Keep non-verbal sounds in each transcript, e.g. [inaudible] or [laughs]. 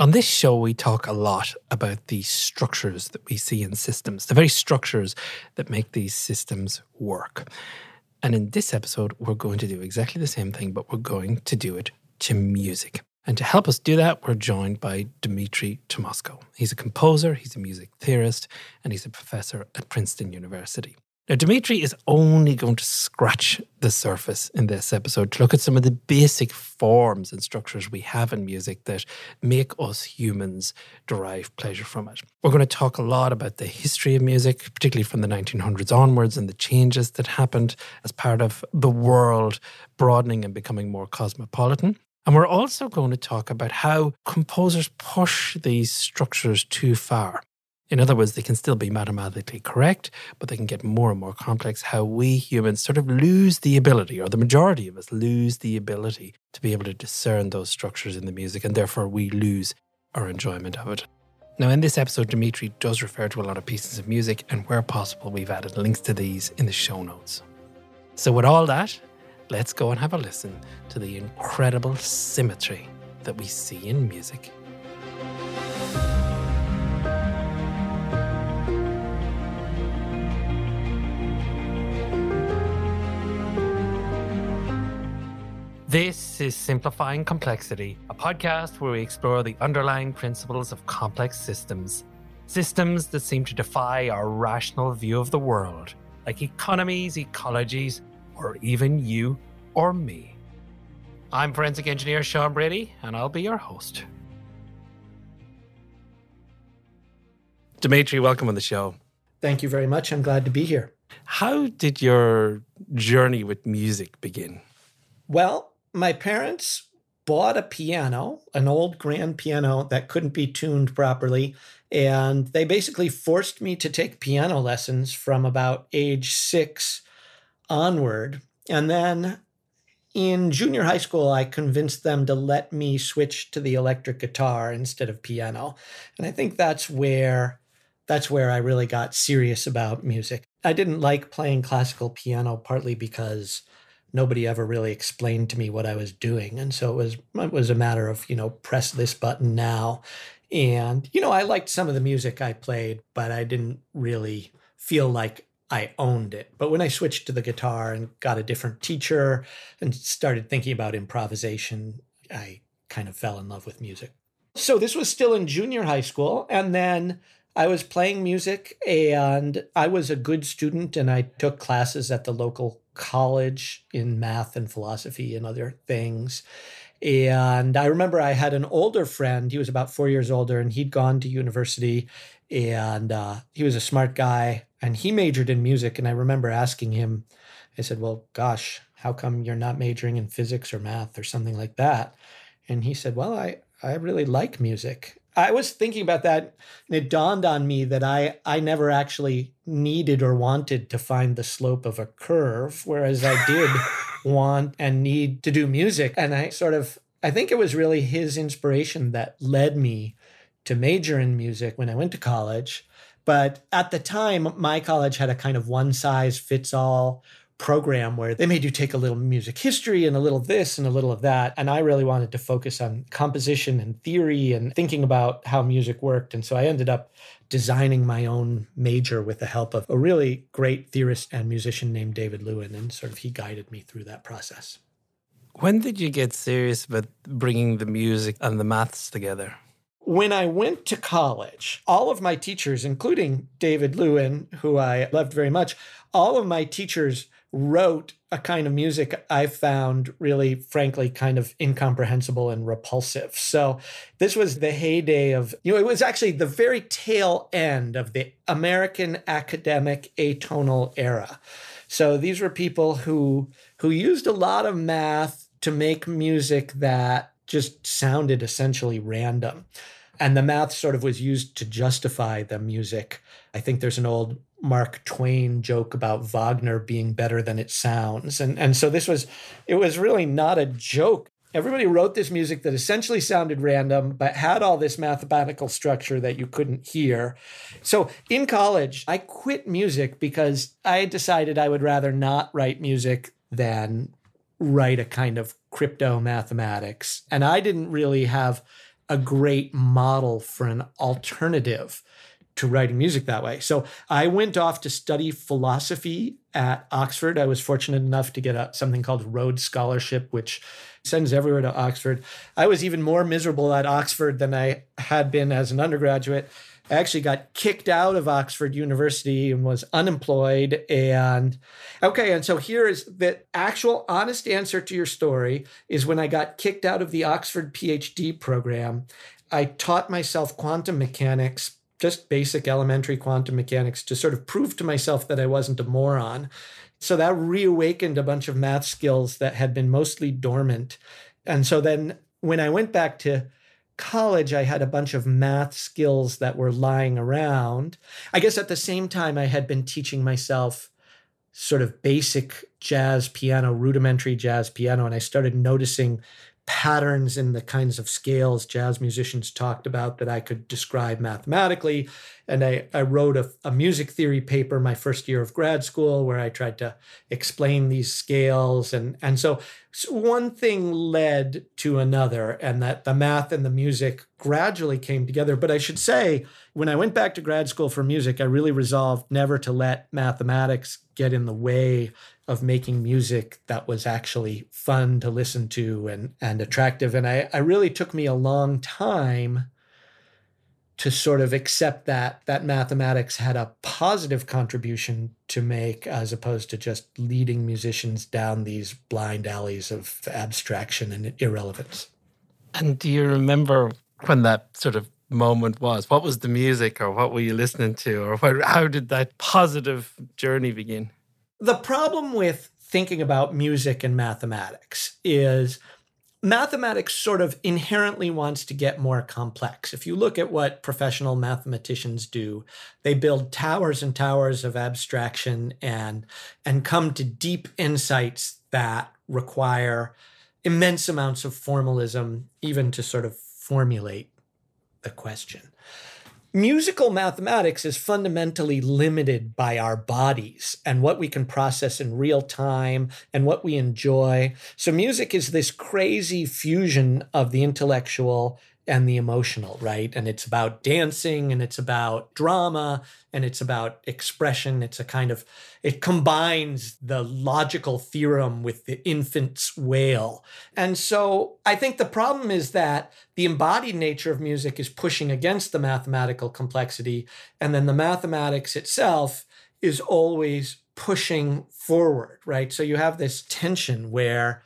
On this show, we talk a lot about the structures that we see in systems, the very structures that make these systems work. And in this episode, we're going to do exactly the same thing, but we're going to do it to music. And to help us do that, we're joined by Dmitri Tymoczko. He's a composer, he's a music theorist, and he's a professor at Princeton University. Now, Dmitri is only going to scratch the surface in this episode to look at some of the basic forms and structures we have in music that make us humans derive pleasure from it. We're going to talk a lot about the history of music, particularly from the 1900s onwards, and the changes that happened as part of the world broadening and becoming more cosmopolitan. And we're also going to talk about how composers push these structures too far. In other words, they can still be mathematically correct, but they can get more and more complex. How we humans sort of lose the ability, or the majority of us lose the ability to be able to discern those structures in the music, and therefore we lose our enjoyment of it. Now, in this episode, Dmitri does refer to a lot of pieces of music, and where possible, we've added links to these in the show notes. So, with all that, let's go and have a listen to the incredible symmetry that we see in music. This is Simplifying Complexity, a podcast where we explore the underlying principles of complex systems. Systems that seem to defy our rational view of the world, like economies, ecologies, or even you or me. I'm forensic engineer Sean Brady, and I'll be your host. Dmitri, welcome on the show. Thank you very much. I'm glad to be here. How did your journey with music begin? Well, my parents bought a piano, an old grand piano that couldn't be tuned properly. And they basically forced me to take piano lessons from about age six onward. And then in junior high school, I convinced them to let me switch to the electric guitar instead of piano. And I think that's where that's where I really got serious about music. I didn't like playing classical piano partly because nobody ever really explained to me what I was doing. And so it was it was a matter of, you know, press this button now. And, you know, I liked some of the music I played, but I didn't really feel like I owned it. But when I switched to the guitar and got a different teacher and started thinking about improvisation, I kind of fell in love with music. So this was still in junior high school. And then I was playing music and I was a good student and I took classes at the local college in math and philosophy and other things. And I remember I had an older friend, he was about four years older, and he'd gone to university and uh, he was a smart guy and he majored in music. And I remember asking him, I said, Well, gosh, how come you're not majoring in physics or math or something like that? And he said, Well, I, I really like music. I was thinking about that and it dawned on me that I I never actually needed or wanted to find the slope of a curve whereas I did [laughs] want and need to do music. And I sort of I think it was really his inspiration that led me to major in music when I went to college. But at the time my college had a kind of one size fits all program where they made you take a little music history and a little this and a little of that. And I really wanted to focus on composition and theory and thinking about how music worked. And so I ended up designing my own major with the help of a really great theorist and musician named David Lewin. And sort of he guided me through that process. When did you get serious about bringing the music and the maths together? When I went to college, all of my teachers, including David Lewin, who I loved very much, all of my teachers wrote a kind of music I found really, frankly, kind of incomprehensible and repulsive. So this was the heyday of, you know, it was actually the very tail end of the American academic atonal era. So these were people who who used a lot of math to make music that just sounded essentially random. And the math sort of was used to justify the music. I think there's an old Mark Twain joke about Wagner being better than it sounds. And and so this was it was really not a joke. Everybody wrote this music that essentially sounded random, but had all this mathematical structure that you couldn't hear. So in college, I quit music because I decided I would rather not write music than write a kind of crypto mathematics. And I didn't really have a great model for an alternative to writing music that way. So I went off to study philosophy at Oxford. I was fortunate enough to get a, something called Rhodes Scholarship, which sends everywhere to Oxford. I was even more miserable at Oxford than I had been as an undergraduate. I actually got kicked out of Oxford University and was unemployed. And okay, and so here is the actual honest answer to your story is when I got kicked out of the Oxford PhD program, I taught myself quantum mechanics just basic elementary quantum mechanics to sort of prove to myself that I wasn't a moron. So that reawakened a bunch of math skills that had been mostly dormant. And so then when I went back to college, I had a bunch of math skills that were lying around. I guess at the same time, I had been teaching myself sort of basic jazz piano, rudimentary jazz piano, and I started noticing patterns in the kinds of scales jazz musicians talked about that I could describe mathematically. And I, I wrote a, a, music theory paper my first year of grad school where I tried to explain these scales. And, and so, so one thing led to another, and that the math and the music gradually came together. But I should say, when I went back to grad school for music, I really resolved never to let mathematics get in the way of making music that was actually fun to listen to and, and attractive. And I, I really took me a long time to sort of accept that that mathematics had a positive contribution to make as opposed to just leading musicians down these blind alleys of abstraction and irrelevance. And do you remember when that sort of moment was? What was the music or what were you listening to or how did that positive journey begin? The problem with thinking about music and mathematics is mathematics sort of inherently wants to get more complex. If you look at what professional mathematicians do, they build towers and towers of abstraction and and come to deep insights that require immense amounts of formalism even to sort of formulate the question musical mathematics is fundamentally limited by our bodies and what we can process in real time and what we enjoy. So, music is this crazy fusion of the intellectual and the emotional, right? And it's about dancing and it's about drama and it's about expression. It's a kind of, it combines the logical theorem with the infant's wail. And so I think the problem is that the embodied nature of music is pushing against the mathematical complexity. And then the mathematics itself is always pushing forward, right? So you have this tension where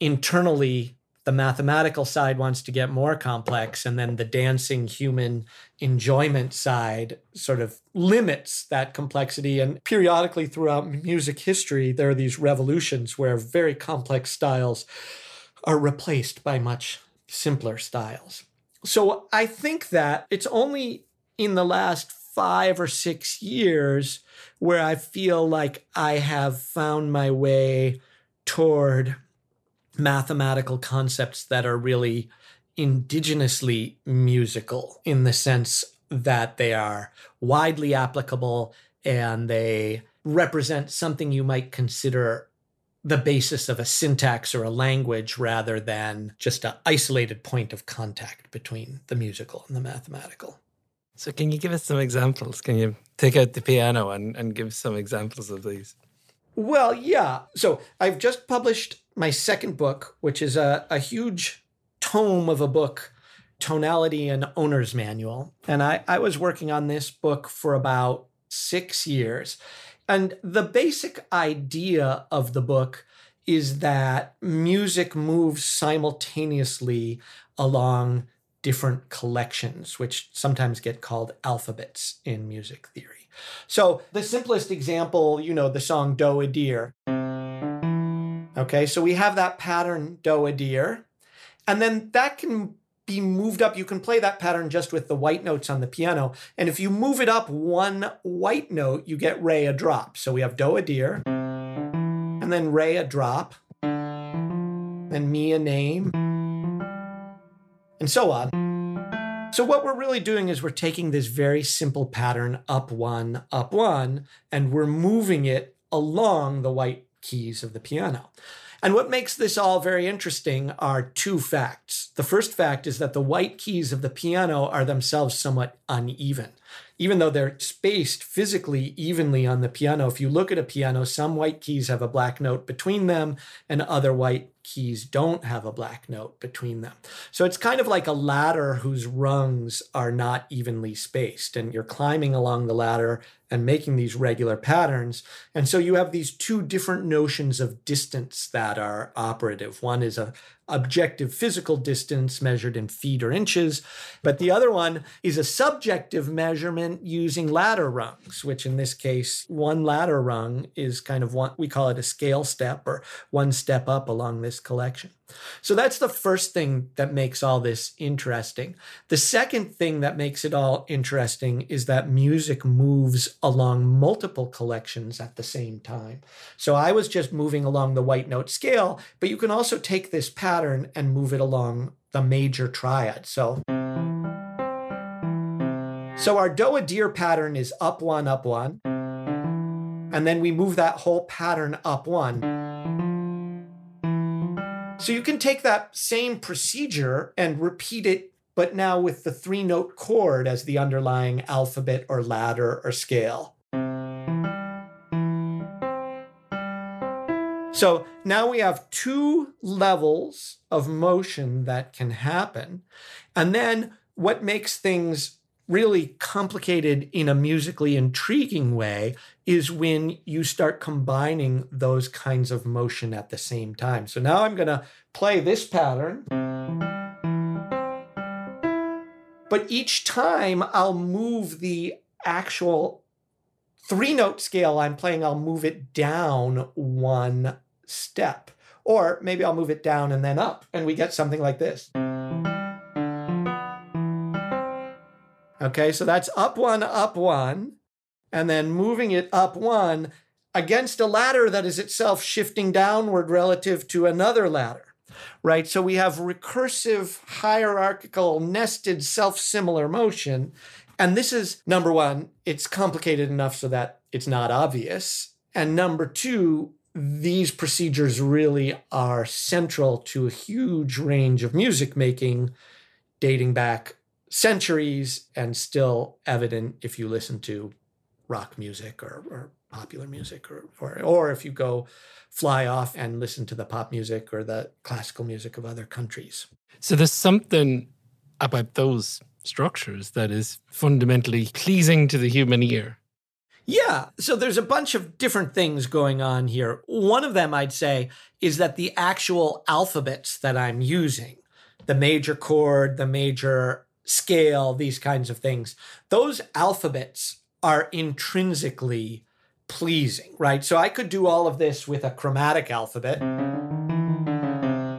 internally the mathematical side wants to get more complex and then the dancing human enjoyment side sort of limits that complexity. And periodically throughout music history there are these revolutions where very complex styles are replaced by much simpler styles. So i think that it's only in the last 5 or 6 years where i feel like i have found my way toward mathematical concepts that are really indigenously musical in the sense that they are widely applicable and they represent something you might consider the basis of a syntax or a language rather than just an isolated point of contact between the musical and the mathematical. So, can you give us some examples? Can you take out the piano and, and give some examples of these? Well, yeah. So, I've just published my second book, which is a, a huge tome of a book, Tonality: An Owner's Manual. And I, I was working on this book for about six years. And the basic idea of the book is that music moves simultaneously along different collections, which sometimes get called alphabets in music theory. So, the simplest example, you know, the song Do a Deer. Okay, so we have that pattern do a deer, and then that can be moved up. You can play that pattern just with the white notes on the piano. And if you move it up one white note, you get re a drop. So we have do a deer, and then re a drop, and mi a name, and so on. So, what we're really doing is we're taking this very simple pattern up one, up one, and we're moving it along the white keys of the piano. And what makes this all very interesting are two facts. The first fact is that the white keys of the piano are themselves somewhat uneven. Even though they're spaced physically evenly on the piano, if you look at a piano, some white keys have a black note between them and other white keys don't have a black note between them. So it's kind of like a ladder whose rungs are not evenly spaced, and you're climbing along the ladder and making these regular patterns. And so you have these two different notions of distance that are operative. One is a objective physical distance measured in feet or inches, but the other one is a subjective measurement using ladder rungs, which in this case, one ladder rung is kind of one, we call it a scale step or one step up along this collection. So that's the first thing that makes all this interesting. The second thing that makes it all interesting is that music moves along multiple collections at the same time. So I was just moving along the white note scale, but you can also take this pattern and move it along the major triad. So so our Do-A-Deer pattern is up one, up one. And then we move that whole pattern up one. So you can take that same procedure and repeat it, but now with the three note chord as the underlying alphabet or ladder or scale. So now we have two levels of motion that can happen. And then what makes things really complicated in a musically intriguing way is when you start combining those kinds of motion at the same time. So now I'm going to play this pattern. But each time I'll move the actual three note scale I'm playing, I'll move it down one step. Or maybe I'll move it down and then up, and we get something like this. Okay, so that's up one, up one, and then moving it up one against a ladder that is itself shifting downward relative to another ladder, right? So we have recursive, hierarchical, nested, self similar motion. And this is number one, it's complicated enough so that it's not obvious. And number two, these procedures really are central to a huge range of music making dating back centuries and still evident if you listen to rock music or, or popular music or, or or if you go fly off and listen to the pop music or the classical music of other countries. So there's something about those structures that is fundamentally pleasing to the human ear. Yeah. So there's a bunch of different things going on here. One of them, I'd say, is that the actual alphabets that I'm using, the major chord, the major scale, these kinds of things. Those alphabets are intrinsically pleasing, right? So I could do all of this with a chromatic alphabet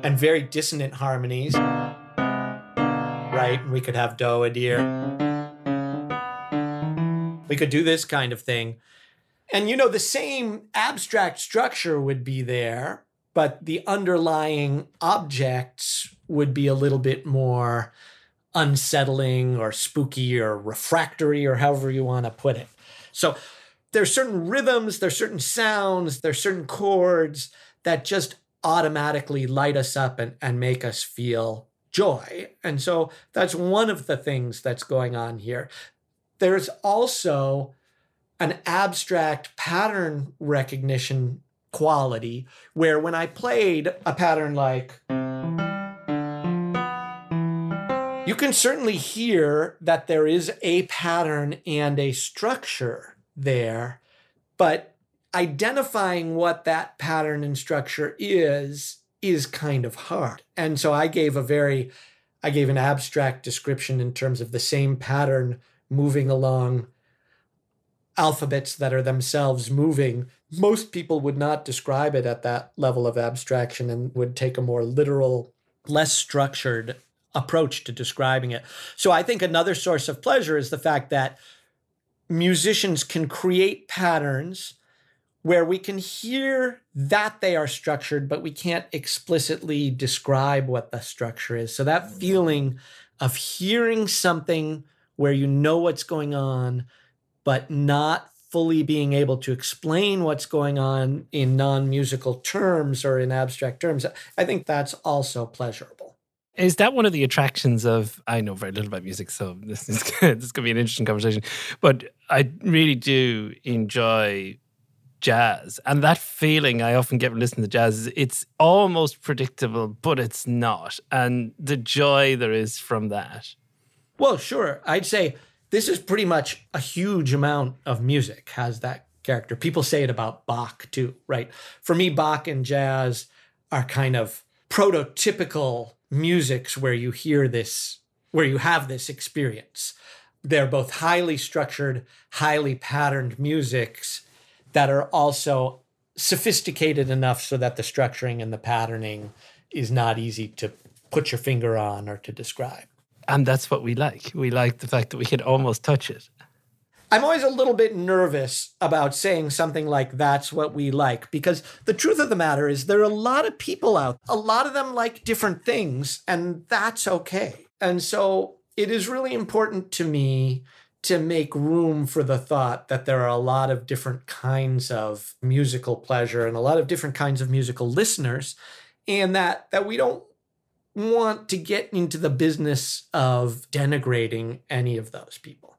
and very dissonant harmonies, right? And we could have do, a dear. We could do this kind of thing. And you know, the same abstract structure would be there, but the underlying objects would be a little bit more unsettling or spooky or refractory or however you want to put it. So there's certain rhythms, there's certain sounds, there's certain chords that just automatically light us up and, and make us feel joy. And so that's one of the things that's going on here. There's also an abstract pattern recognition quality where when I played a pattern like you can certainly hear that there is a pattern and a structure there, but identifying what that pattern and structure is is kind of hard. And so I gave a very I gave an abstract description in terms of the same pattern moving along alphabets that are themselves moving. Most people would not describe it at that level of abstraction and would take a more literal, less structured approach to describing it. So I think another source of pleasure is the fact that musicians can create patterns where we can hear that they are structured, but we can't explicitly describe what the structure is. So that feeling of hearing something where you know what's going on, but not fully being able to explain what's going on in non musical terms or in abstract terms, I think that's also pleasurable. Is that one of the attractions of? I know very little about music, so [laughs] this is this to be an interesting conversation. But I really do enjoy jazz, and that feeling I often get when listening to jazz is it's almost predictable, but it's not, and the joy there is from that. Well, sure, I'd say this is pretty much a huge amount of music has that character. People say it about Bach too, right? For me, Bach and jazz are kind of prototypical musics where you hear this, where you have this experience. They're both highly structured, highly patterned musics that are also sophisticated enough so that the structuring and the patterning is not easy to put your finger on or to describe. And that's what we like. We like the fact that we can almost touch it. I'm always a little bit nervous about saying something like that's what we like because the truth of the matter is there are a lot of people out. A lot of them like different things and that's okay. And so it is really important to me to make room for the thought that there are a lot of different kinds of musical pleasure and a lot of different kinds of musical listeners and that that we don't want to get into the business of denigrating any of those people.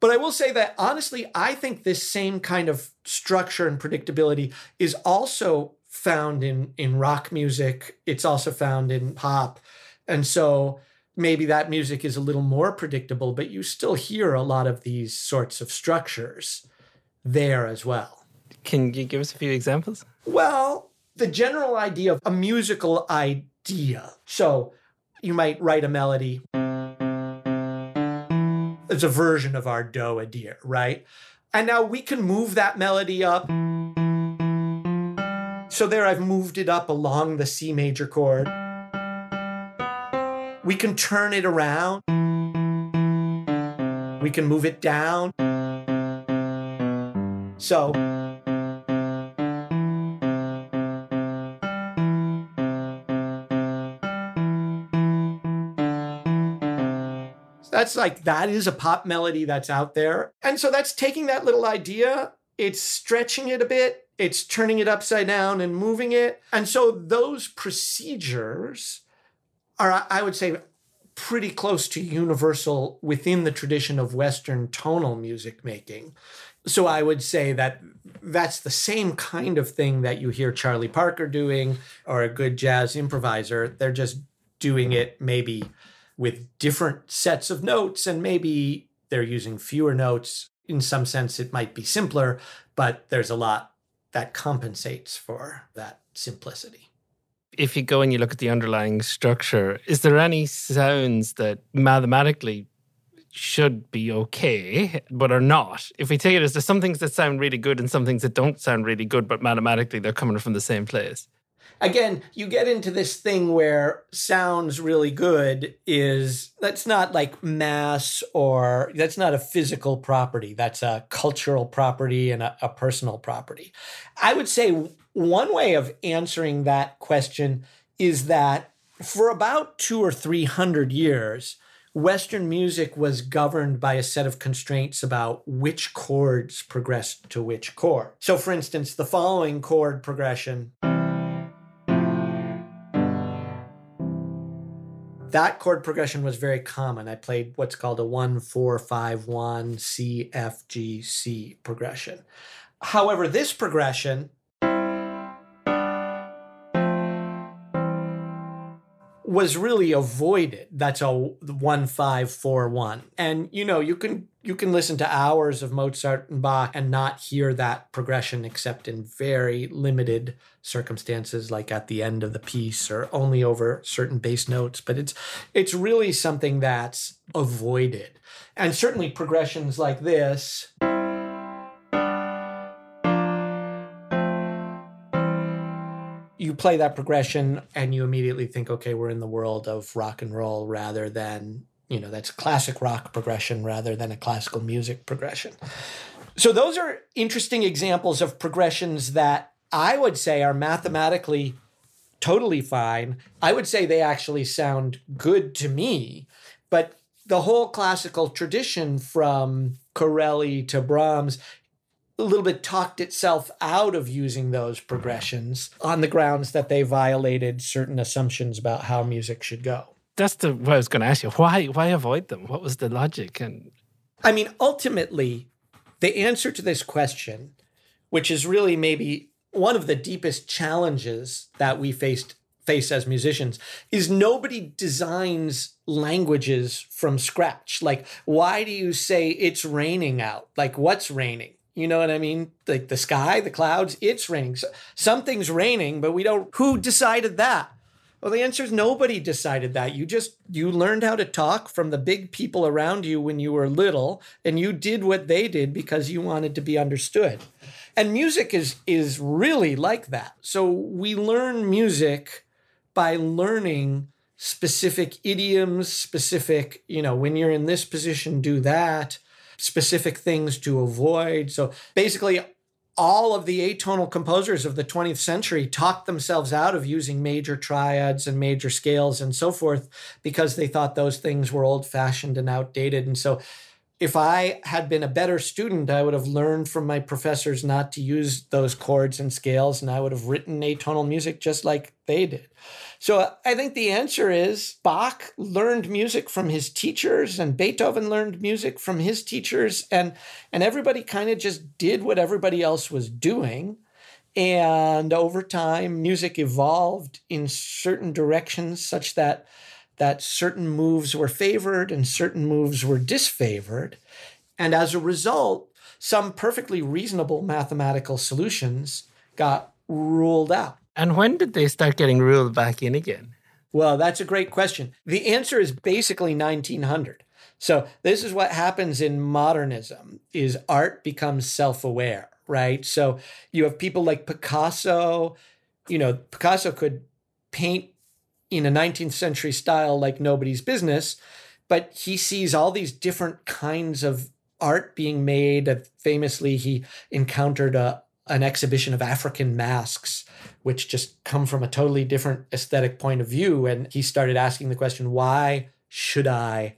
But I will say that honestly, I think this same kind of structure and predictability is also found in, in rock music. It's also found in pop. And so maybe that music is a little more predictable, but you still hear a lot of these sorts of structures there as well. Can you give us a few examples? Well, the general idea of a musical idea idea. So you might write a melody. It's a version of our do a deer, right? And now we can move that melody up. So there I've moved it up along the C major chord. We can turn it around. We can move it down. So that's like that is a pop melody that's out there. And so that's taking that little idea, it's stretching it a bit, it's turning it upside down and moving it. And so those procedures are I would say pretty close to universal within the tradition of western tonal music making. So I would say that that's the same kind of thing that you hear Charlie Parker doing or a good jazz improviser. They're just doing it maybe with different sets of notes, and maybe they're using fewer notes. In some sense, it might be simpler, but there's a lot that compensates for that simplicity. If you go and you look at the underlying structure, is there any sounds that mathematically should be okay, but are not. If we take it as there's some things that sound really good and some things that don't sound really good, but mathematically they're coming from the same place again, you get into this thing where sounds really good is that's not like mass or that's not a physical property. That's a cultural property and a, a personal property. I would say one way of answering that question is that for about two or three hundred years, Western music was governed by a set of constraints about which chords progressed to which chord. So, for instance, the following chord progression. That chord progression was very common. I played what's called a 1 4 5 1 C F G C progression. However, this progression was really avoided. That's a one five four one, and you know you can you can listen to hours of Mozart and Bach and not hear that progression except in very limited circumstances, like at the end of the piece or only over certain bass notes. But it's it's really something that's avoided, and certainly progressions like this. Play that progression and you immediately think, okay, we're in the world of rock and roll rather than, you know, that's classic rock progression rather than a classical music progression. So those are interesting examples of progressions that I would say are mathematically totally fine. I would say they actually sound good to me, but the whole classical tradition from Corelli to Brahms a little bit talked itself out of using those progressions on the grounds that they violated certain assumptions about how music should go. That's the what I was going to ask you. Why why avoid them? What was the logic? And I mean, ultimately, the answer to this question, which is really maybe one of the deepest challenges that we faced face as musicians is nobody designs languages from scratch. Like, why do you say it's raining out? Like, what's raining? You know what I mean? Like the sky, the clouds, it's raining. So, something's raining, but we don't. Who decided that? Well, the answer is nobody decided that. You just you learned how to talk from the big people around you when you were little, and you did what they did because you wanted to be understood. And music is is really like that. So we learn music by learning specific idioms, specific, you know, when you're in this position, do that, specific things to avoid. So basically, all of the atonal composers of the 20th century talked themselves out of using major triads and major scales and so forth because they thought those things were old fashioned and outdated. And so if I had been a better student, I would have learned from my professors not to use those chords and scales, and I would have written atonal music just like they did. So I think the answer is Bach learned music from his teachers, and Beethoven learned music from his teachers, and and everybody kind of just did what everybody else was doing. And over time, music evolved in certain directions such that that certain moves were favored and certain moves were disfavored. And as a result, some perfectly reasonable mathematical solutions got ruled out. And when did they start getting ruled back in again? Well, that's a great question. The answer is basically 1900. So this is what happens in modernism is art becomes self-aware, right? So you have people like Picasso, you know, Picasso could paint in a 19th century style like nobody's business, but he sees all these different kinds of art being made. Famously, he encountered a, an exhibition of African masks, which just come from a totally different aesthetic point of view. And he started asking the question, why should I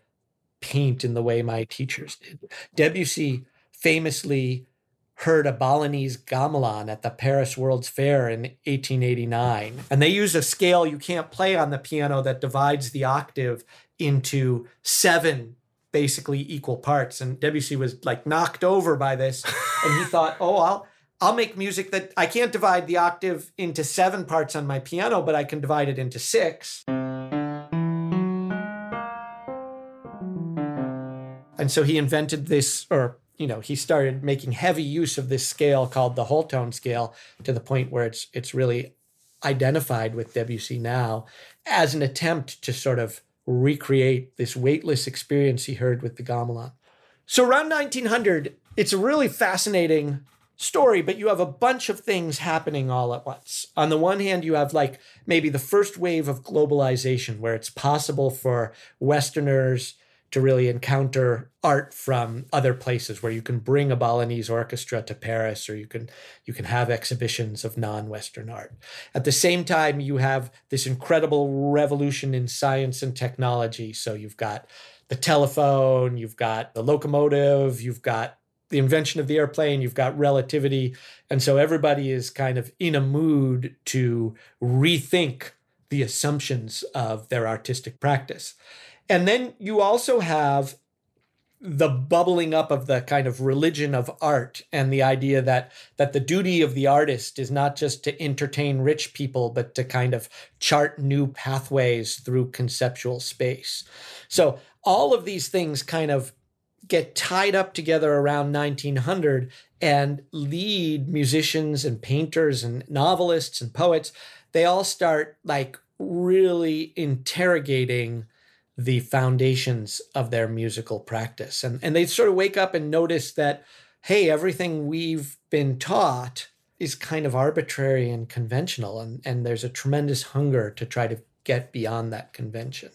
paint in the way my teachers did? Debussy famously heard a Balinese gamelan at the Paris World's Fair in 1889. And they use a scale you can't play on the piano that divides the octave into seven basically equal parts. And Debussy was like knocked over by this. [laughs] and he thought, oh, I'll I'll make music that I can't divide the octave into seven parts on my piano, but I can divide it into six. And so he invented this, or you know, he started making heavy use of this scale called the whole tone scale to the point where it's it's really identified with Debussy now as an attempt to sort of recreate this weightless experience he heard with the gamelan. So around 1900, it's a really fascinating story, but you have a bunch of things happening all at once. On the one hand, you have like maybe the first wave of globalization where it's possible for Westerners to really encounter art from other places where you can bring a Balinese orchestra to Paris or you can you can have exhibitions of non-western art. At the same time you have this incredible revolution in science and technology so you've got the telephone, you've got the locomotive, you've got the invention of the airplane, you've got relativity and so everybody is kind of in a mood to rethink the assumptions of their artistic practice. And then you also have the bubbling up of the kind of religion of art and the idea that that the duty of the artist is not just to entertain rich people but to kind of chart new pathways through conceptual space. So all of these things kind of get tied up together around 1900 and lead musicians and painters and novelists and poets. They all start like really interrogating the foundations of their musical practice. And, and they sort of wake up and notice that, hey, everything we've been taught is kind of arbitrary and conventional. And, and there's a tremendous hunger to try to get beyond that convention.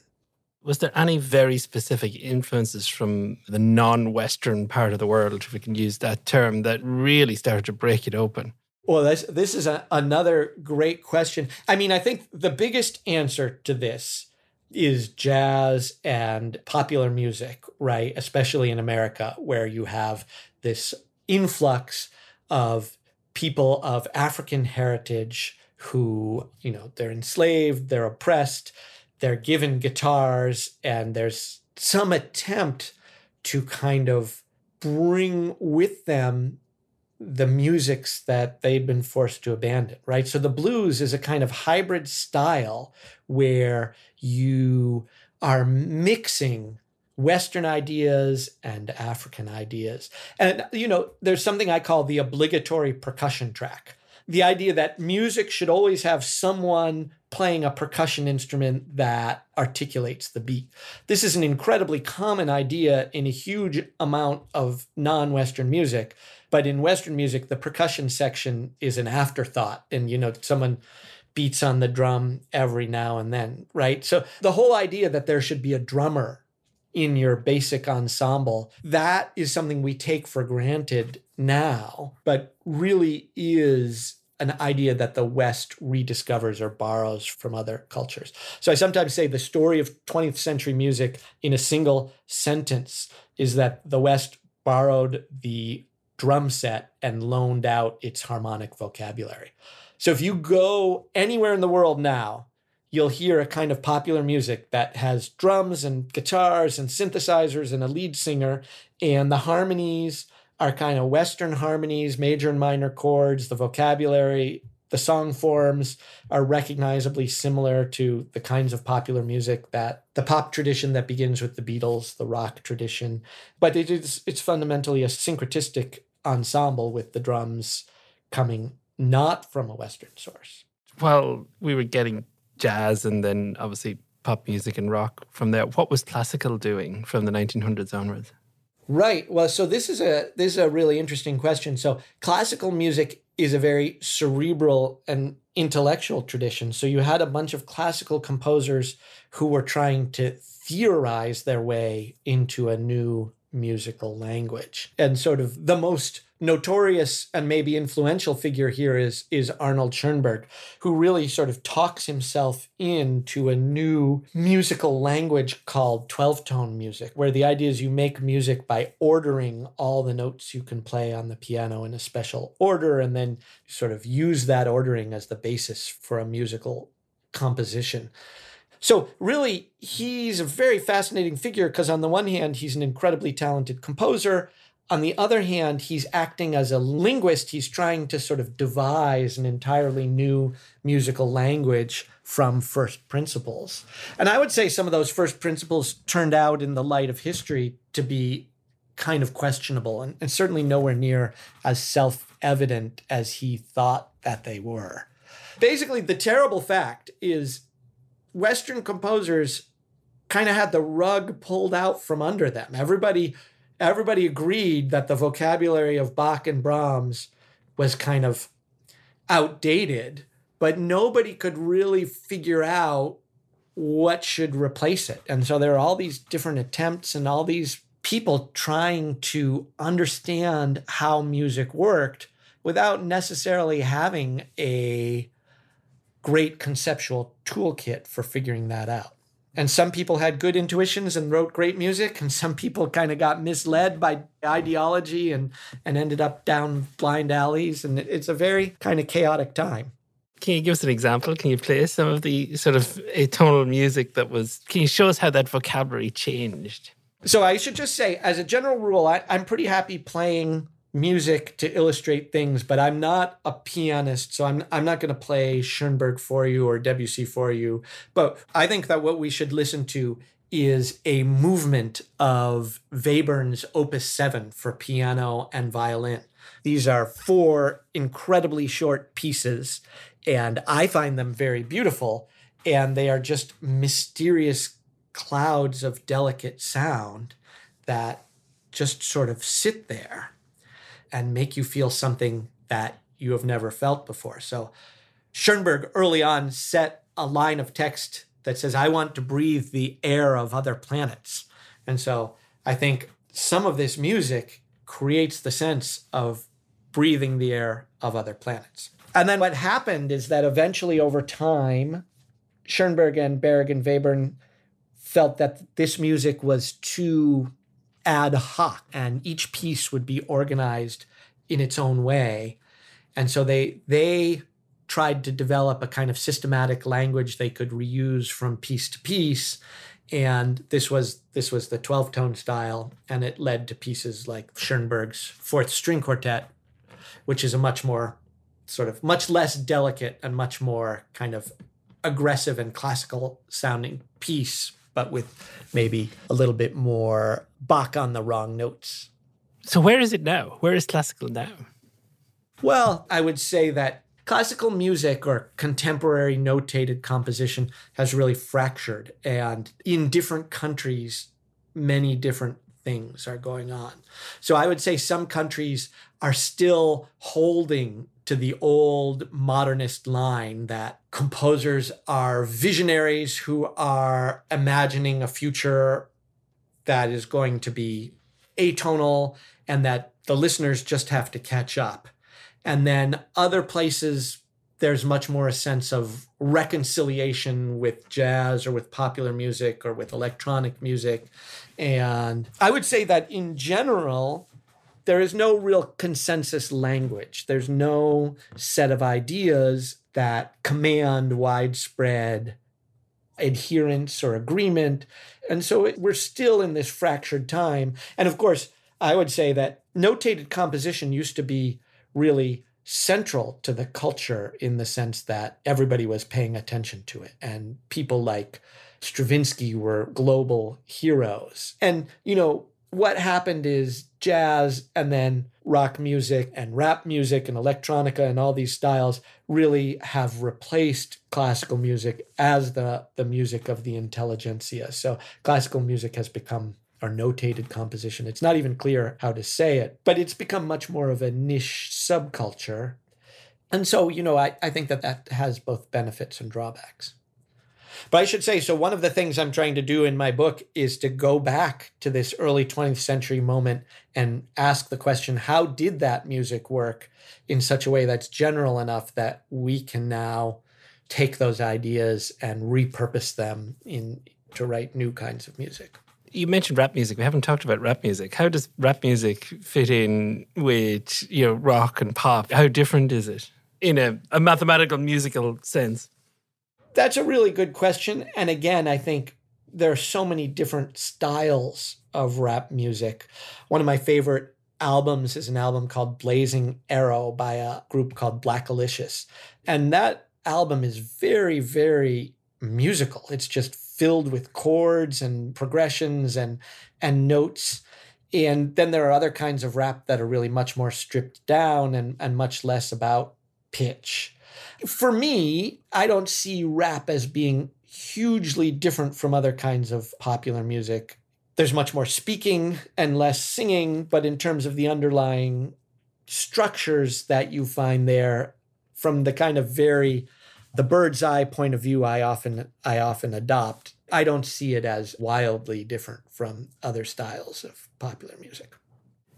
Was there any very specific influences from the non Western part of the world, if we can use that term, that really started to break it open? Well, this, this is a, another great question. I mean, I think the biggest answer to this is jazz and popular music, right? Especially in America, where you have this influx of people of African heritage who, you know, they're enslaved, they're oppressed, they're given guitars, and there's some attempt to kind of bring with them the musics that they'd been forced to abandon, right? So the blues is a kind of hybrid style where you are mixing Western ideas and African ideas. And, you know, there's something I call the obligatory percussion track. The idea that music should always have someone playing a percussion instrument that articulates the beat. This is an incredibly common idea in a huge amount of non Western music. But in Western music, the percussion section is an afterthought. And, you know, someone beats on the drum every now and then, right? So the whole idea that there should be a drummer in your basic ensemble, that is something we take for granted now, but really is an idea that the West rediscovers or borrows from other cultures. So I sometimes say the story of 20th century music in a single sentence is that the West borrowed the drum set and loaned out its harmonic vocabulary. So if you go anywhere in the world now, you'll hear a kind of popular music that has drums and guitars and synthesizers and a lead singer, and the harmonies are kind of Western harmonies, major and minor chords, the vocabulary, the song forms are recognizably similar to the kinds of popular music that the pop tradition that begins with the Beatles, the rock tradition, but it is it's fundamentally a syncretistic ensemble with the drums coming not from a Western source. Well, we were getting jazz and then obviously pop music and rock from there. What was classical doing from the 1900s onwards? Right. Well, so this is a this is a really interesting question. So classical music is a very cerebral and intellectual tradition. So you had a bunch of classical composers who were trying to theorize their way into a new musical language. And sort of the most notorious and maybe influential figure here is is Arnold Schoenberg, who really sort of talks himself into a new musical language called 12-tone music, where the idea is you make music by ordering all the notes you can play on the piano in a special order and then sort of use that ordering as the basis for a musical composition. So, really, he's a very fascinating figure because, on the one hand, he's an incredibly talented composer. On the other hand, he's acting as a linguist. He's trying to sort of devise an entirely new musical language from first principles. And I would say some of those first principles turned out in the light of history to be kind of questionable and, and certainly nowhere near as self evident as he thought that they were. Basically, the terrible fact is Western composers kind of had the rug pulled out from under them. Everybody everybody agreed that the vocabulary of Bach and Brahms was kind of outdated, but nobody could really figure out what should replace it. And so there are all these different attempts and all these people trying to understand how music worked without necessarily having a great conceptual toolkit for figuring that out. And some people had good intuitions and wrote great music, and some people kind of got misled by ideology and, and ended up down blind alleys. And it's a very kind of chaotic time. Can you give us an example? Can you play some of the sort of atonal music that was? Can you show us how that vocabulary changed? So I should just say, as a general rule, I, I'm pretty happy playing music to illustrate things, but I'm not a pianist, so I'm I'm not going to play Schoenberg for you or Debussy for you. But I think that what we should listen to is a movement of Webern's Opus 7 for piano and violin. These are four incredibly short pieces, and I find them very beautiful. And they are just mysterious clouds of delicate sound that just sort of sit there and make you feel something that you have never felt before. So Schoenberg early on set a line of text that says, I want to breathe the air of other planets. And so I think some of this music creates the sense of breathing the air of other planets. And then what happened is that eventually over time, Schoenberg and Berg and Webern felt that this music was too ad hoc, and each piece would be organized in its own way. And so they they tried to develop a kind of systematic language they could reuse from piece to piece. And this was this was the 12 tone style, and it led to pieces like Schoenberg's Fourth String Quartet, which is a much more sort of much less delicate and much more kind of aggressive and classical sounding piece, but with maybe a little bit more Bach on the wrong notes. So where is it now? Where is classical now? Well, I would say that classical music or contemporary notated composition has really fractured and in different countries many different things are going on. So I would say some countries are still holding to the old modernist line that composers are visionaries who are imagining a future that is going to be atonal and that the listeners just have to catch up. And then other places, there's much more a sense of reconciliation with jazz or with popular music or with electronic music. And I would say that in general, there is no real consensus language. There's no set of ideas that command widespread adherence or agreement. And so it, we're still in this fractured time. And of course, I would say that notated composition used to be really central to the culture in the sense that everybody was paying attention to it. And people like Stravinsky were global heroes. And, you know, what happened is jazz and then rock music and rap music and electronica and all these styles really have replaced classical music as the, the music of the intelligentsia. So classical music has become or notated composition. It's not even clear how to say it, but it's become much more of a niche subculture. And so, you know, I, I think that that has both benefits and drawbacks. But I should say, so one of the things I'm trying to do in my book is to go back to this early 20th century moment and ask the question how did that music work in such a way that's general enough that we can now take those ideas and repurpose them in to write new kinds of music? you mentioned rap music. We haven't talked about rap music. How does rap music fit in with you know rock and pop? How different is it in a, a mathematical musical sense? That's a really good question. And again, I think there are so many different styles of rap music. One of my favorite albums is an album called Blazing Arrow by a group called Blackalicious. And that album is very, very musical. It's just filled with chords and progressions and and notes. And then there are other kinds of rap that are really much more stripped down and, and much less about pitch. For me, I don't see rap as being hugely different from other kinds of popular music. There's much more speaking and less singing, but in terms of the underlying structures that you find there, from the kind of very the bird's eye point of view I often I often adopt, I don't see it as wildly different from other styles of popular music.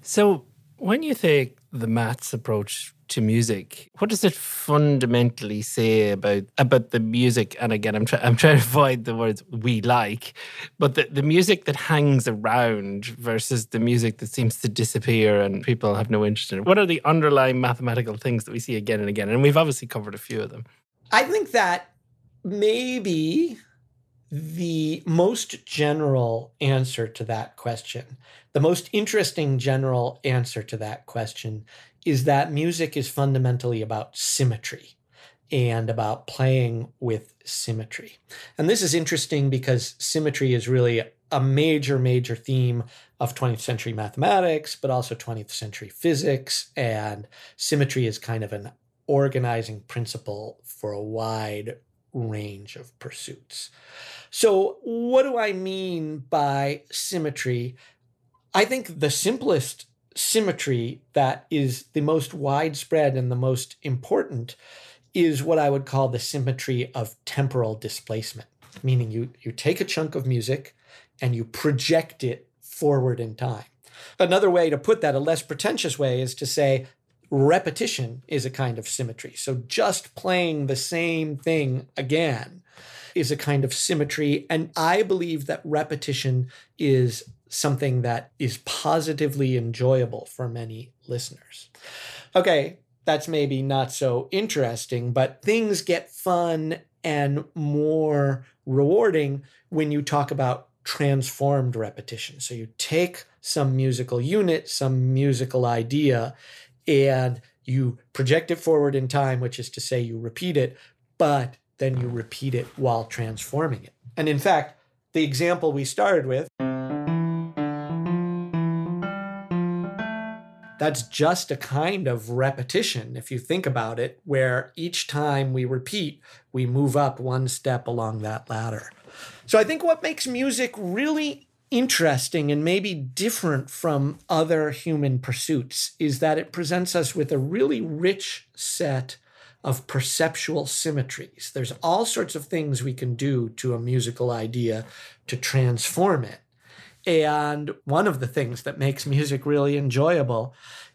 So when you take the maths approach to music, what does it fundamentally say about about the music? And again, I'm trying I'm trying to avoid the words we like, but the, the music that hangs around versus the music that seems to disappear and people have no interest in it. What are the underlying mathematical things that we see again and again? And we've obviously covered a few of them. I think that maybe the most general answer to that question, the most interesting general answer to that question is that music is fundamentally about symmetry and about playing with symmetry. And this is interesting because symmetry is really a major, major theme of 20th century mathematics, but also 20th century physics. And symmetry is kind of an organizing principle for a wide range of pursuits. So, what do I mean by symmetry? I think the simplest symmetry that is the most widespread and the most important is what I would call the symmetry of temporal displacement, meaning you, you take a chunk of music and you project it forward in time. Another way to put that, a less pretentious way, is to say repetition is a kind of symmetry. So just playing the same thing again is a kind of symmetry. And I believe that repetition is something that is positively enjoyable for many listeners. Okay, that's maybe not so interesting, but things get fun and more rewarding when you talk about transformed repetition. So you take some musical unit, some musical idea, and you project it forward in time, which is to say you repeat it, but then you repeat it while transforming it. And in fact, the example we started with that's just a kind of repetition, if you think about it, where each time we repeat, we move up one step along that ladder. So I think what makes music really interesting and maybe different from other human pursuits is that it presents us with a really rich set of perceptual symmetries. There's all sorts of things we can do to a musical idea to transform it. And one of the things that makes music really enjoyable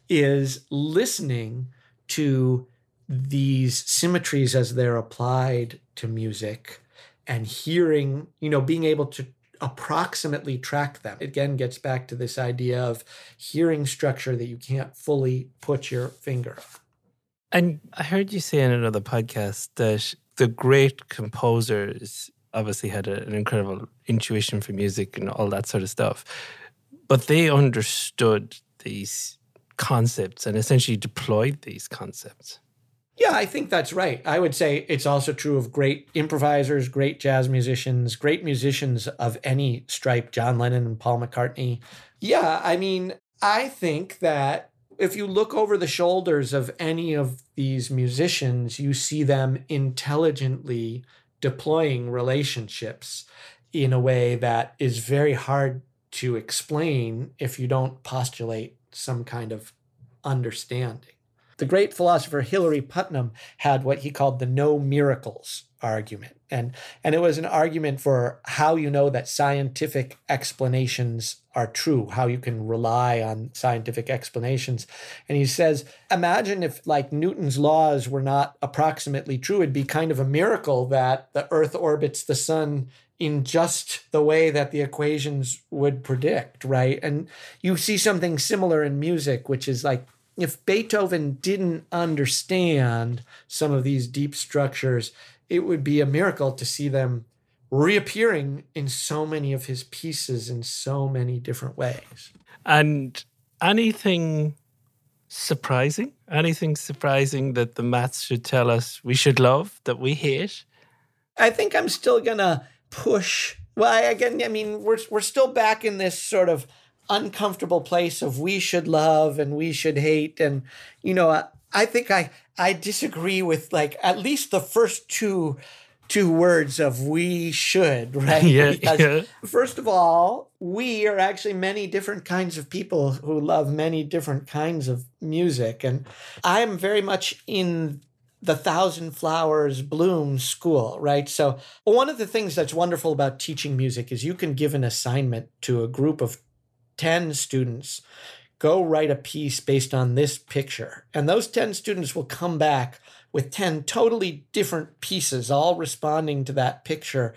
is listening to these symmetries as they're applied to music and hearing, you know, being able to approximately track them. It again gets back to this idea of hearing structure that you can't fully put your finger on. And I heard you say in another podcast that the great composers obviously had a, an incredible intuition for music and all that sort of stuff, but they understood these concepts and essentially deployed these concepts. Yeah, I think that's right. I would say it's also true of great improvisers, great jazz musicians, great musicians of any stripe, John Lennon and Paul McCartney. Yeah, I mean, I think that if you look over the shoulders of any of these musicians, you see them intelligently deploying relationships in a way that is very hard to explain if you don't postulate some kind of understanding. The great philosopher Hilary Putnam had what he called the no miracles argument. And, and it was an argument for how you know that scientific explanations are true, how you can rely on scientific explanations. And he says, imagine if like Newton's laws were not approximately true, it'd be kind of a miracle that the earth orbits the sun in just the way that the equations would predict, right? And you see something similar in music, which is like if Beethoven didn't understand some of these deep structures, it would be a miracle to see them reappearing in so many of his pieces in so many different ways. And anything surprising? Anything surprising that the maths should tell us we should love, that we hate? I think I'm still going to push. Well, again, I mean, we're, we're still back in this sort of uncomfortable place of we should love and we should hate and you know I, I think I I disagree with like at least the first two two words of we should [laughs] right yeah, because yeah. first of all we are actually many different kinds of people who love many different kinds of music and i'm very much in the thousand flowers bloom school, right? So, one of the things that's wonderful about teaching music is you can give an assignment to a group of 10 students go write a piece based on this picture. And those 10 students will come back with 10 totally different pieces, all responding to that picture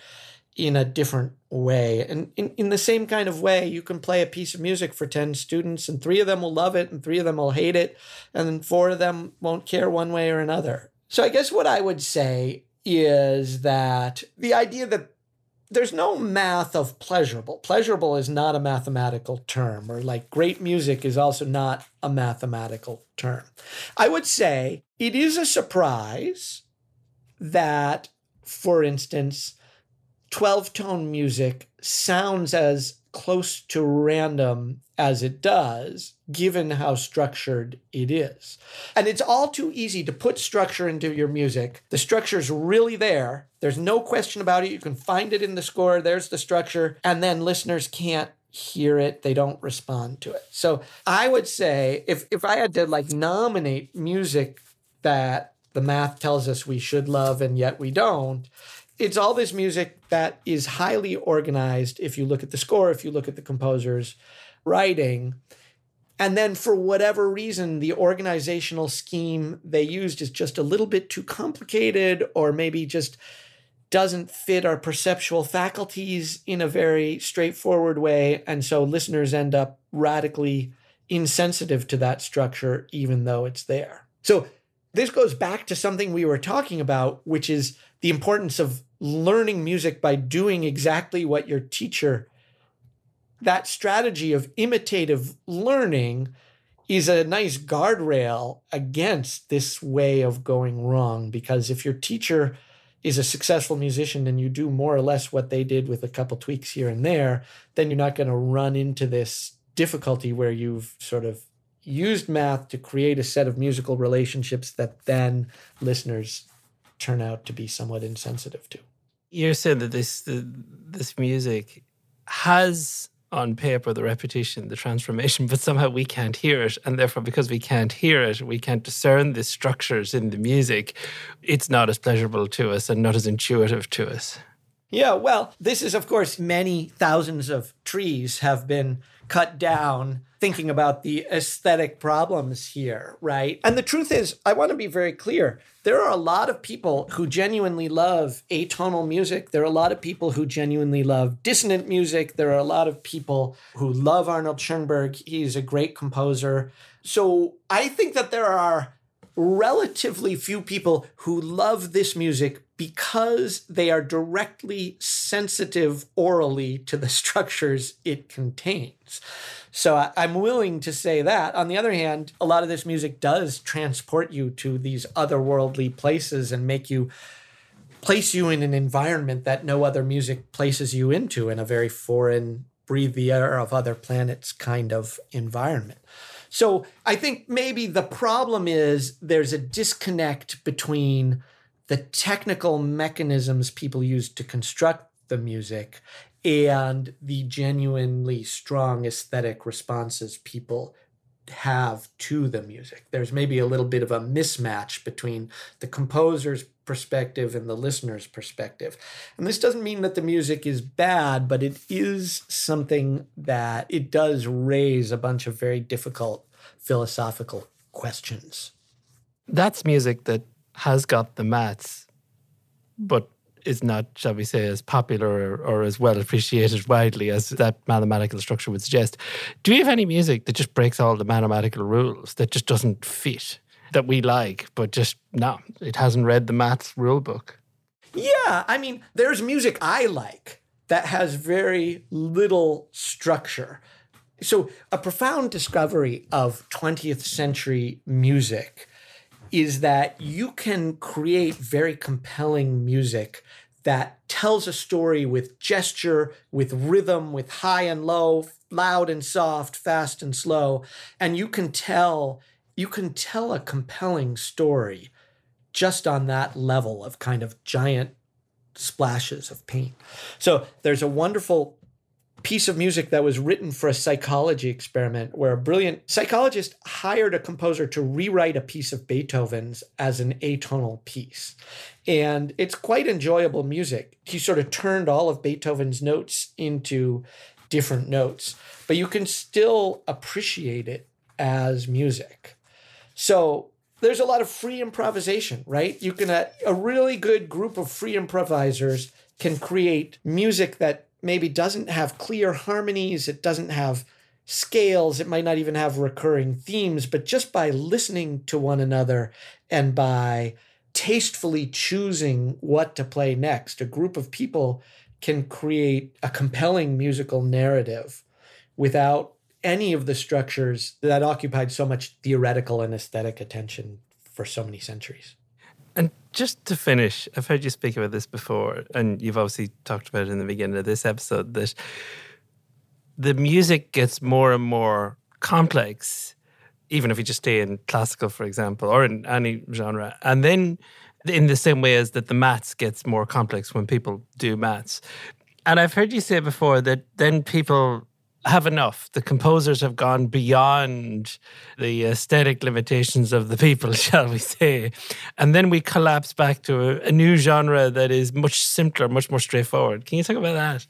in a different way. And in, in the same kind of way, you can play a piece of music for 10 students, and three of them will love it, and three of them will hate it, and four of them won't care one way or another. So I guess what I would say is that the idea that there's no math of pleasurable. Pleasurable is not a mathematical term, or like great music is also not a mathematical term. I would say it is a surprise that, for instance, 12 tone music sounds as close to random as it does, given how structured it is. And it's all too easy to put structure into your music. The structure is really there. There's no question about it. You can find it in the score. There's the structure. And then listeners can't hear it. They don't respond to it. So I would say if, if I had to like nominate music that the math tells us we should love and yet we don't, it's all this music that is highly organized if you look at the score, if you look at the composer's writing. And then, for whatever reason, the organizational scheme they used is just a little bit too complicated, or maybe just doesn't fit our perceptual faculties in a very straightforward way. And so listeners end up radically insensitive to that structure, even though it's there. So this goes back to something we were talking about, which is the importance of learning music by doing exactly what your teacher. That strategy of imitative learning is a nice guardrail against this way of going wrong. Because if your teacher is a successful musician and you do more or less what they did with a couple tweaks here and there, then you're not going to run into this difficulty where you've sort of used math to create a set of musical relationships that then listeners turn out to be somewhat insensitive to. You're saying that this the, this music has on paper the repetition, the transformation, [laughs] but somehow we can't hear it. And therefore, because we can't hear it, we can't discern the structures in the music. It's not as pleasurable to us and not as intuitive to us. Yeah, well, this is, of course, many thousands of trees have been cut down thinking about the aesthetic problems here, right? And the truth is, I want to be very clear. There are a lot of people who genuinely love atonal music. There are a lot of people who genuinely love dissonant music. There are a lot of people who love Arnold Schoenberg. He's a great composer. So I think that there are relatively few people who love this music because they are directly sensitive aurally to the [laughs] structures it contains. So I, am willing to say that. On the other hand, a lot of this music does transport you to these otherworldly places and make you place you in an environment that no other music places you into in a very foreign, breathe the air of other planets kind of environment. So I think maybe the problem is there's a disconnect between the technical mechanisms people use to construct the music and the genuinely strong aesthetic responses people have to the music. There's maybe a little bit of a mismatch between the composer's perspective and the listener's perspective. And this doesn't mean that the music is bad, but it is something that it does raise a bunch of very difficult philosophical questions. That's music that has got the maths, but is not, shall we say, as popular or, or, as well appreciated [laughs] widely as that mathematical structure would suggest. Do you have any music that just breaks all the mathematical rules, that just doesn't fit, that we like, but just no, it hasn't read the maths rule book? Yeah, I mean, there's music I like that has very little structure. So, a profound discovery of 20th century music is that you can create very compelling music that tells a story with gesture, with rhythm, with high and low, loud and soft, fast and slow, and you can tell you can tell a compelling story just on that level of kind of giant splashes of paint. So there's a wonderful piece of music that was written for a psychology experiment where a brilliant psychologist hired a composer to rewrite a piece of Beethoven's as an atonal piece. And it's quite enjoyable music. He sort of turned all of Beethoven's notes into different notes, but you can still appreciate it as music. So there's a lot of free improvisation, right? You can, uh, a really good group of free improvisers can create music that maybe doesn't have clear harmonies, it doesn't have scales, it might not even have recurring themes, but just by listening to one another and by tastefully choosing what to play next, a group of people can create a compelling musical narrative without any of the structures that occupied so much theoretical and aesthetic attention for so many centuries. Just to finish, I've heard you speak about this before, and you've obviously talked about it in the beginning of this episode that the music gets more and more complex, even if you just stay in classical, for example, or in any genre. And then, in the same way as that the maths gets more complex when people do maths. And I've heard you say before that then people have enough. The composers have gone beyond the aesthetic limitations of the people, [laughs] shall we say. And then we collapse back to a, a, new genre that is much simpler, much more straightforward. Can you talk about that?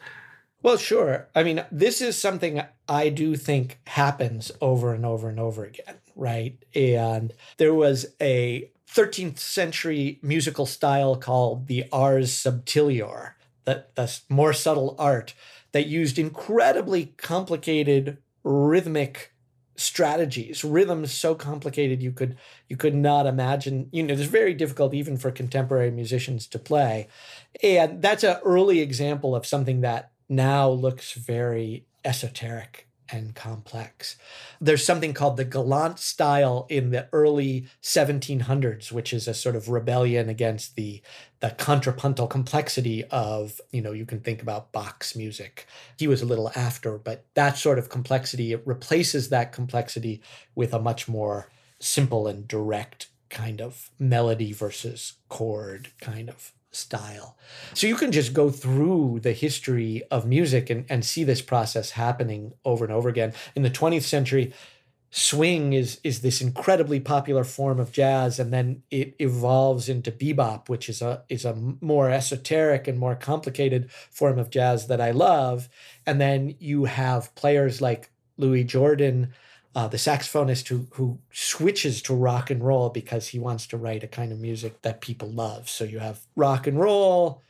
Well, sure. I mean, this is something I do think happens over and over and over again, right? And there was a 13th century musical style called the ars subtilior, that that's more subtle art that used incredibly complicated rhythmic strategies rhythms so complicated you could you could not imagine. You know it's very difficult even for contemporary musicians to play. And that's an early example of something that now looks very esoteric and complex. There's something called the Galant style in the early 1700s, which is a sort of rebellion against the the contrapuntal complexity of, you know, you can think about Bach's music. He was a little after, but that sort of complexity it replaces that complexity with a much more simple and direct kind of melody versus chord kind of style. So you can just go through the history of music and, and see this process happening over and over again. In the 20th century, swing is is this incredibly popular form of jazz and then it evolves into bebop which is a is a more esoteric and more complicated form of jazz that I love and then you have players like Louis Jordan uh, the saxophonist who who switches to rock and roll because he wants to write a kind of music that people love. So you have rock and roll,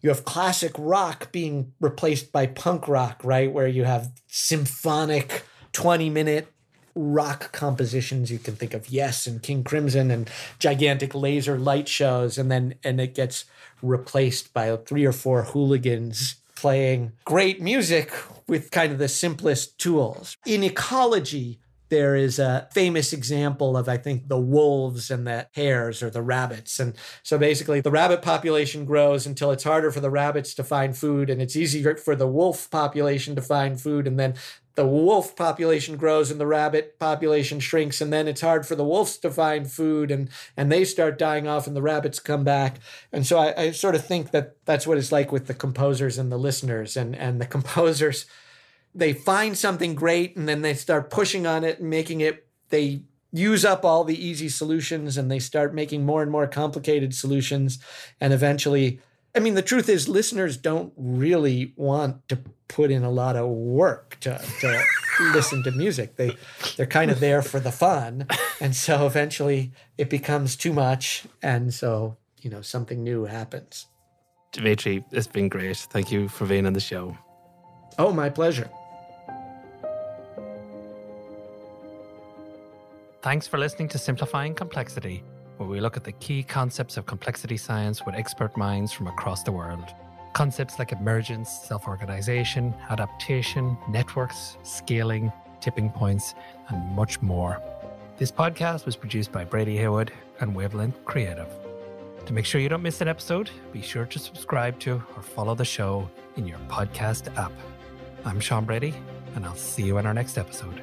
you have classic rock being replaced by punk rock, right? Where you have symphonic 20 minute rock compositions. You can think of Yes and King Crimson and gigantic laser light shows, and then and it gets replaced by three or four hooligans playing great music with kind of the simplest tools. In ecology, there is a famous example of, I think, the wolves and the hares or the rabbits. And so basically, the rabbit population grows until it's harder for the rabbits to find food and it's easier for the wolf population to find food. And then the wolf population grows and the rabbit population shrinks and then it's hard for the wolves to find food and and they start dying off and the rabbits come back and so I, I sort of think that that's what it's like with the composers and the listeners and and the [laughs] composers they find something great and then they start pushing on it and making it they use up all the easy solutions and they start making more and more complicated solutions and eventually I mean, the truth is, listeners don't really want to put in a lot of work to, to [laughs] listen to music. They they're kind of there for the fun, and so eventually it becomes too much, and so you know something new happens. Dmitri, it's been great. Thank you for being on the show. Oh, my pleasure. Thanks for listening to Simplifying Complexity where we look at the key concepts of complexity science with expert minds from across the world. Concepts like emergence, self organization, adaptation, networks, scaling, tipping points, and much more. This podcast was produced by Brady Heywood and Wavelength Creative. To make sure you don't miss an episode, be sure to subscribe to or follow the show in your podcast app. I'm Sean Brady, and I'll see you in our next episode.